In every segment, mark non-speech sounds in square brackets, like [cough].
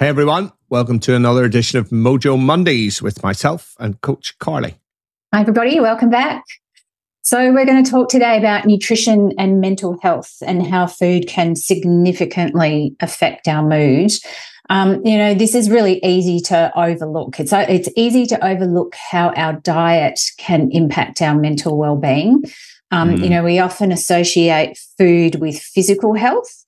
Hey everyone, welcome to another edition of Mojo Mondays with myself and Coach Carly. Hi everybody, welcome back. So, we're going to talk today about nutrition and mental health and how food can significantly affect our mood. Um, you know, this is really easy to overlook. It's it's easy to overlook how our diet can impact our mental well-being. Um, mm. You know, we often associate food with physical health,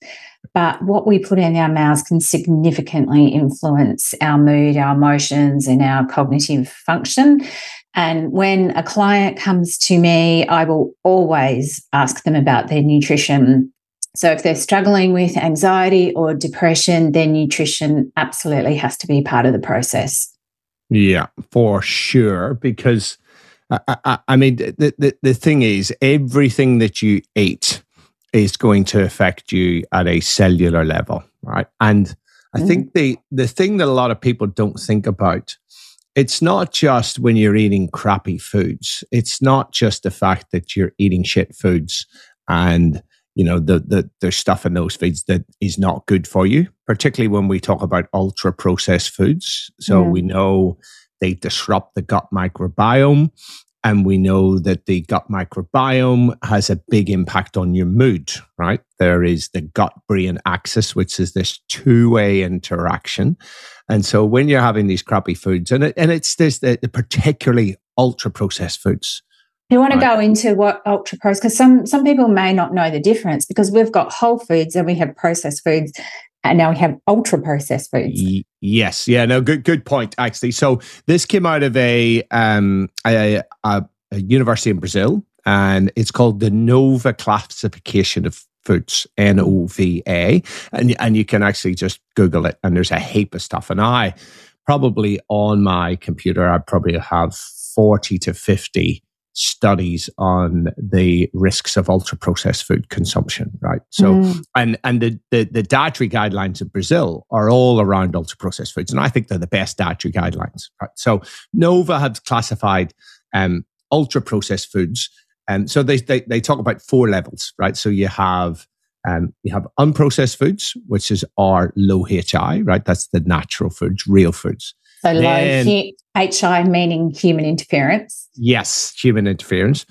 but what we put in our mouths can significantly influence our mood, our emotions, and our cognitive function. And when a client comes to me, I will always ask them about their nutrition. So if they're struggling with anxiety or depression, their nutrition absolutely has to be part of the process. Yeah, for sure. Because I, I, I mean, the, the, the thing is, everything that you eat is going to affect you at a cellular level, right? And I mm. think the the thing that a lot of people don't think about it's not just when you're eating crappy foods. It's not just the fact that you're eating shit foods and you know the, the there's stuff in those foods that is not good for you particularly when we talk about ultra processed foods so we know they disrupt the gut microbiome and we know that the gut microbiome has a big impact on your mood, right? There is the gut brain axis, which is this two way interaction. And so when you're having these crappy foods, and, it, and it's this, the, the particularly ultra processed foods. You want to go into what ultra processed, because some, some people may not know the difference because we've got whole foods and we have processed foods and now we have ultra processed foods. Y- yes, yeah, no, good, good point actually. So this came out of a, um, a, a, a university in Brazil, and it's called the Nova Classification of Foods, N O V A, and and you can actually just Google it, and there's a heap of stuff. And I probably on my computer, I probably have forty to fifty studies on the risks of ultra processed food consumption right so mm. and and the, the, the dietary guidelines of brazil are all around ultra processed foods and i think they're the best dietary guidelines right so nova has classified um, ultra processed foods and so they, they they talk about four levels right so you have um, you have unprocessed foods, which is our low HI, right? That's the natural foods, real foods. So then, low HI meaning human interference. Yes, human interference.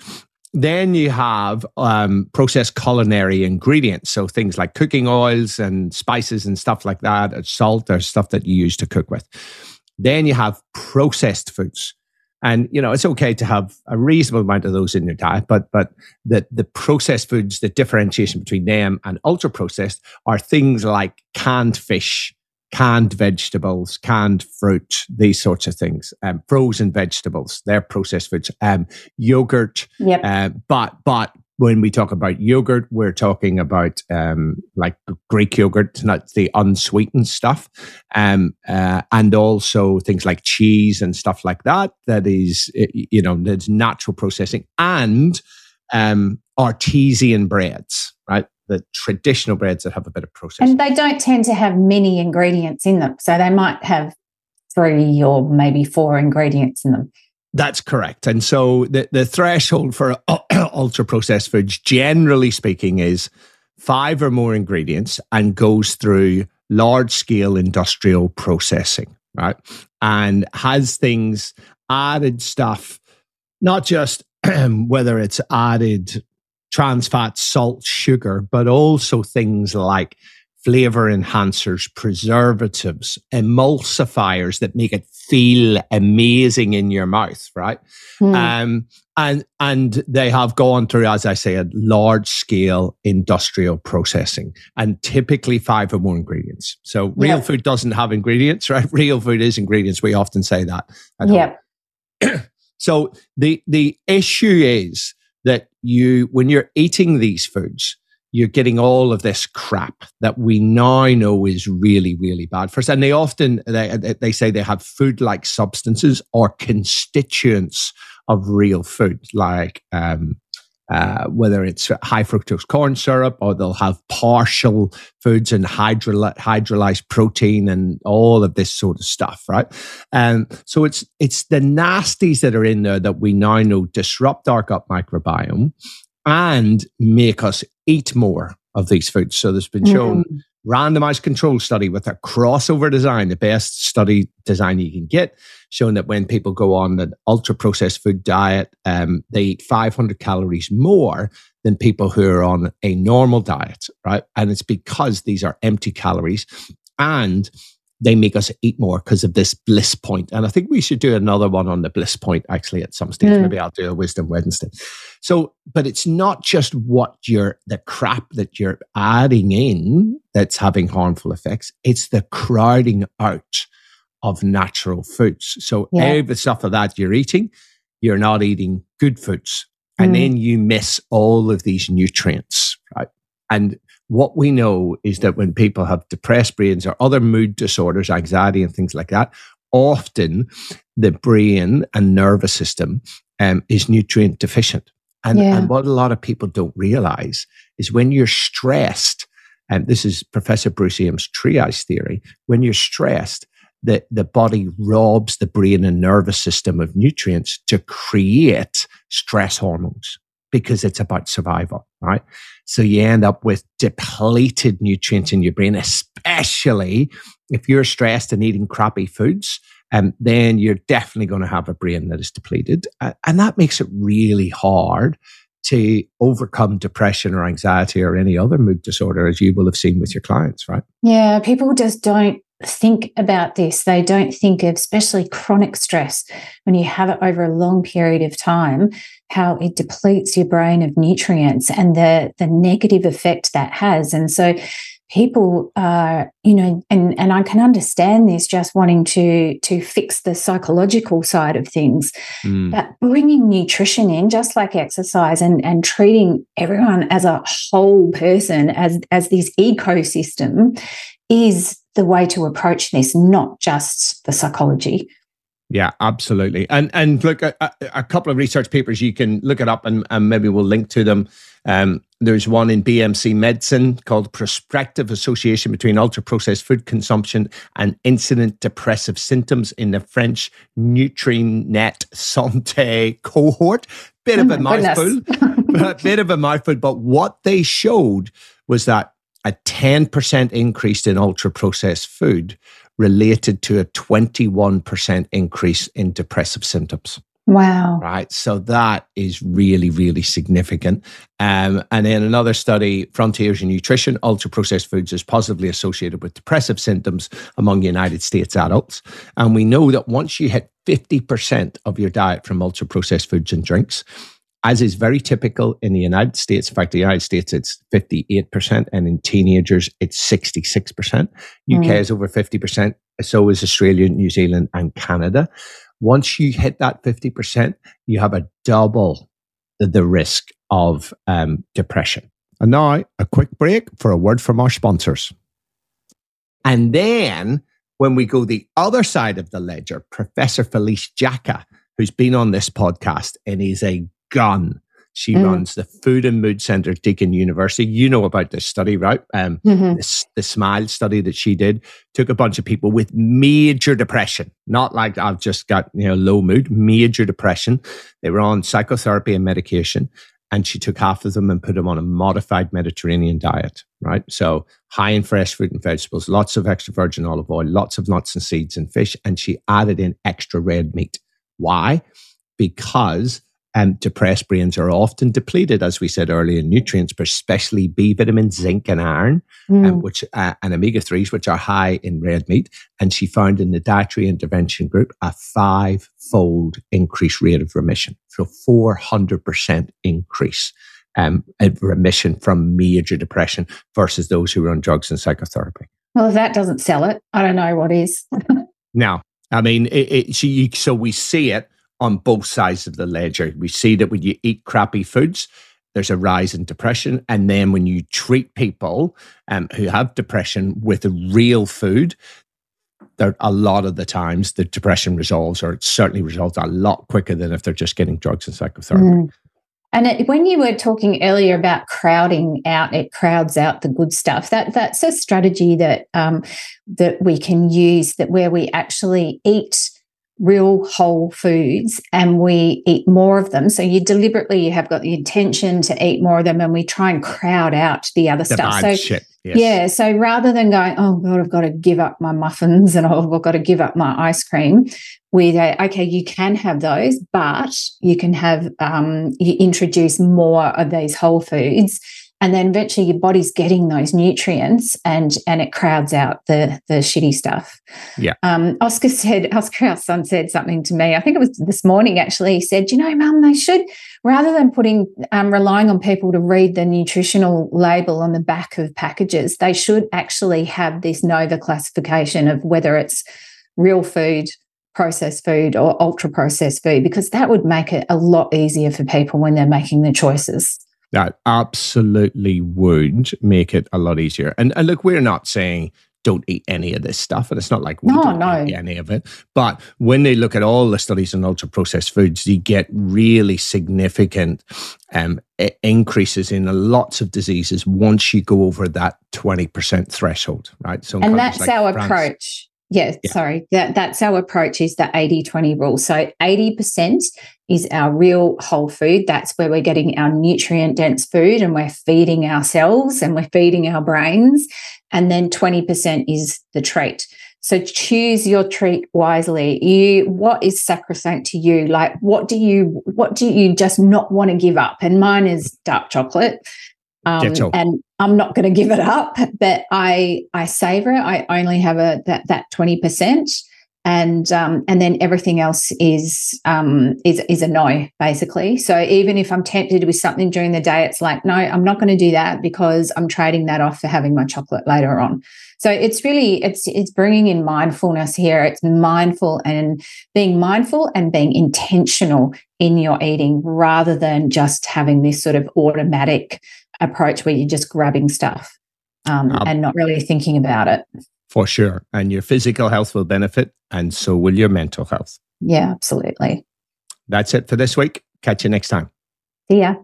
Then you have um, processed culinary ingredients, so things like cooking oils and spices and stuff like that, and salt or stuff that you use to cook with. Then you have processed foods, and you know it's okay to have a reasonable amount of those in your diet, but but the the processed foods, the differentiation between them and ultra processed are things like canned fish, canned vegetables, canned fruit, these sorts of things, um, frozen vegetables, they're processed foods, um, yogurt. Yep. Uh, but but when we talk about yogurt, we're talking about um, like Greek yogurt, not the unsweetened stuff, um, uh, and also things like cheese and stuff like that. That is, you know, that's natural processing and um, artesian breads, right? The traditional breads that have a bit of processing. And they don't tend to have many ingredients in them. So they might have three or maybe four ingredients in them. That's correct. And so the, the threshold for [clears throat] ultra processed foods, generally speaking, is five or more ingredients and goes through large scale industrial processing, right? And has things added stuff, not just [clears throat] whether it's added trans fat, salt, sugar, but also things like flavor enhancers, preservatives, emulsifiers that make it feel amazing in your mouth, right? Mm. Um, and and they have gone through, as I say, a large scale industrial processing, and typically five or more ingredients. So real yeah. food doesn't have ingredients, [laughs] right? Real food is ingredients. We often say that. Yeah. [clears throat] so the the issue is you, when you're eating these foods, you're getting all of this crap that we now know is really, really bad for us. And they often they, they say they have food-like substances or constituents of real food, like um, uh, whether it's high fructose corn syrup or they'll have partial foods and hydroly- hydrolyzed protein and all of this sort of stuff, right? And so it's it's the nasties that are in there that we now know disrupt our gut microbiome and make us eat more of these foods. So there's been shown mm. Randomized control study with a crossover design, the best study design you can get, showing that when people go on an ultra processed food diet, um, they eat 500 calories more than people who are on a normal diet, right? And it's because these are empty calories and they make us eat more because of this bliss point. And I think we should do another one on the bliss point actually at some stage. Mm. Maybe I'll do a wisdom Wednesday. So, but it's not just what you're, the crap that you're adding in that's having harmful effects. It's the crowding out of natural foods. So yeah. every stuff of that you're eating, you're not eating good foods. And mm. then you miss all of these nutrients, right? And what we know is that when people have depressed brains or other mood disorders, anxiety, and things like that, often the brain and nervous system um, is nutrient deficient. And, yeah. and what a lot of people don't realize is when you're stressed, and this is Professor Bruce Ames' triage theory, when you're stressed, the, the body robs the brain and nervous system of nutrients to create stress hormones because it's about survival, right? So you end up with depleted nutrients in your brain, especially if you're stressed and eating crappy foods. Um, then you're definitely going to have a brain that is depleted. Uh, and that makes it really hard to overcome depression or anxiety or any other mood disorder, as you will have seen with your clients, right? Yeah, people just don't think about this. They don't think of, especially chronic stress, when you have it over a long period of time, how it depletes your brain of nutrients and the, the negative effect that has. And so people are, you know, and, and I can understand this just wanting to, to fix the psychological side of things, mm. but bringing nutrition in, just like exercise and, and treating everyone as a whole person, as, as this ecosystem is the way to approach this, not just the psychology. Yeah, absolutely. And and look, a, a, couple of research papers you can look it up, and, and maybe we'll link to them. Um, there's one in BMC Medicine called Prospective Association Between Ultra Processed Food Consumption and Incident Depressive Symptoms in the French NutriNet Santé cohort. Bit of oh a mouthful, [laughs] bit of a mouthful. But what they showed was that a 10% increase in ultra processed food related to a 21% increase in depressive symptoms. Wow. Right. So that is really, really significant. Um, and then another study, Frontiers in Nutrition, ultra processed foods is positively associated with depressive symptoms among United States adults. And we know that once you hit 50% of your diet from ultra processed foods and drinks, as is very typical in the United States. In fact, the United States, it's 58%, and in teenagers, it's 66%. UK mm. is over 50%. So is Australia, New Zealand, and Canada. Once you hit that 50%, you have a double the, the risk of um, depression. And now, a quick break for a word from our sponsors. And then, when we go the other side of the ledger, Professor Felice Jacka, who's been on this podcast and is a gun. She mm. runs the Food and Mood Center, Deakin University. You know about this study, right? Um, mm-hmm. this, the SMILE study that she did took a bunch of people with major depression, not like I've just got you know low mood, major depression. They were on psychotherapy and medication, and she took half of them and put them on a modified Mediterranean diet, right? So high in fresh fruit and vegetables, lots of extra virgin olive oil, lots of nuts and seeds and fish, and she added in extra red meat. Why? Because um, depressed brains are often depleted, as we said earlier, in nutrients, but especially B vitamins, zinc, and iron, mm. um, which uh, and omega threes, which are high in red meat. And she found in the dietary intervention group a five-fold increased rate of remission, so four hundred percent increase um, remission from major depression versus those who are on drugs and psychotherapy. Well, if that doesn't sell it, I don't know what is. [laughs] now, I mean, it, it, she, so we see it on both sides of the ledger. We see that when you eat crappy foods, there's a rise in depression. And then when you treat people um, who have depression with real food, there a lot of the times the depression resolves, or it certainly resolves a lot quicker than if they're just getting drugs and psychotherapy. Mm. And it, when you were talking earlier about crowding out, it crowds out the good stuff. That that's a strategy that um, that we can use. That where we actually eat real whole foods and we eat more of them. So you deliberately you have got the intention to eat more of them and we try and crowd out the other The stuff. So shit. Yes. yeah, so rather than going, oh God, I've got to give up my muffins and oh, [laughs] I've got to give up my ice cream, we go, okay, you can have those, but you can have um, you introduce more of these whole foods, and then eventually your body's getting those nutrients, and and it crowds out the the shitty stuff. Yeah. Um, Oscar said, Oscar, our son said something to me. I think it was this morning. Actually, he said, you know, Mum, they should rather than putting um, relying on people to read the nutritional label on the back of packages, they should actually have this NOVA classification of whether it's real food, processed food, or ultra processed food, because that would make it a lot easier for people when they're making their choices. That absolutely would make it a lot easier. And, and look, we're not saying don't eat any of this stuff, and it's not like we No, don't no. eat any of it. But when they look at all the studies on ultra processed foods, you get really significant um, increases in lots of diseases once you go over that twenty percent threshold, right? So, and that's like our France- approach. Yeah, Yeah. sorry. That, that's our approach is the 80 20 rule. So 80% is our real whole food. That's where we're getting our nutrient dense food and we're feeding ourselves and we're feeding our brains. And then 20% is the treat. So choose your treat wisely. You what is sacrosanct to you? Like what do you what do you just not want to give up? And mine is dark chocolate. Um, and I'm not going to give it up, but I I savor it. I only have a that that twenty percent, and um, and then everything else is um, is is a no basically. So even if I'm tempted with something during the day, it's like no, I'm not going to do that because I'm trading that off for having my chocolate later on. So it's really it's it's bringing in mindfulness here. It's mindful and being mindful and being intentional in your eating rather than just having this sort of automatic approach where you're just grabbing stuff um, Um, and not really thinking about it. for sure. And your physical health will benefit, and so will your mental health. Yeah, absolutely. That's it for this week. Catch you next time. See ya.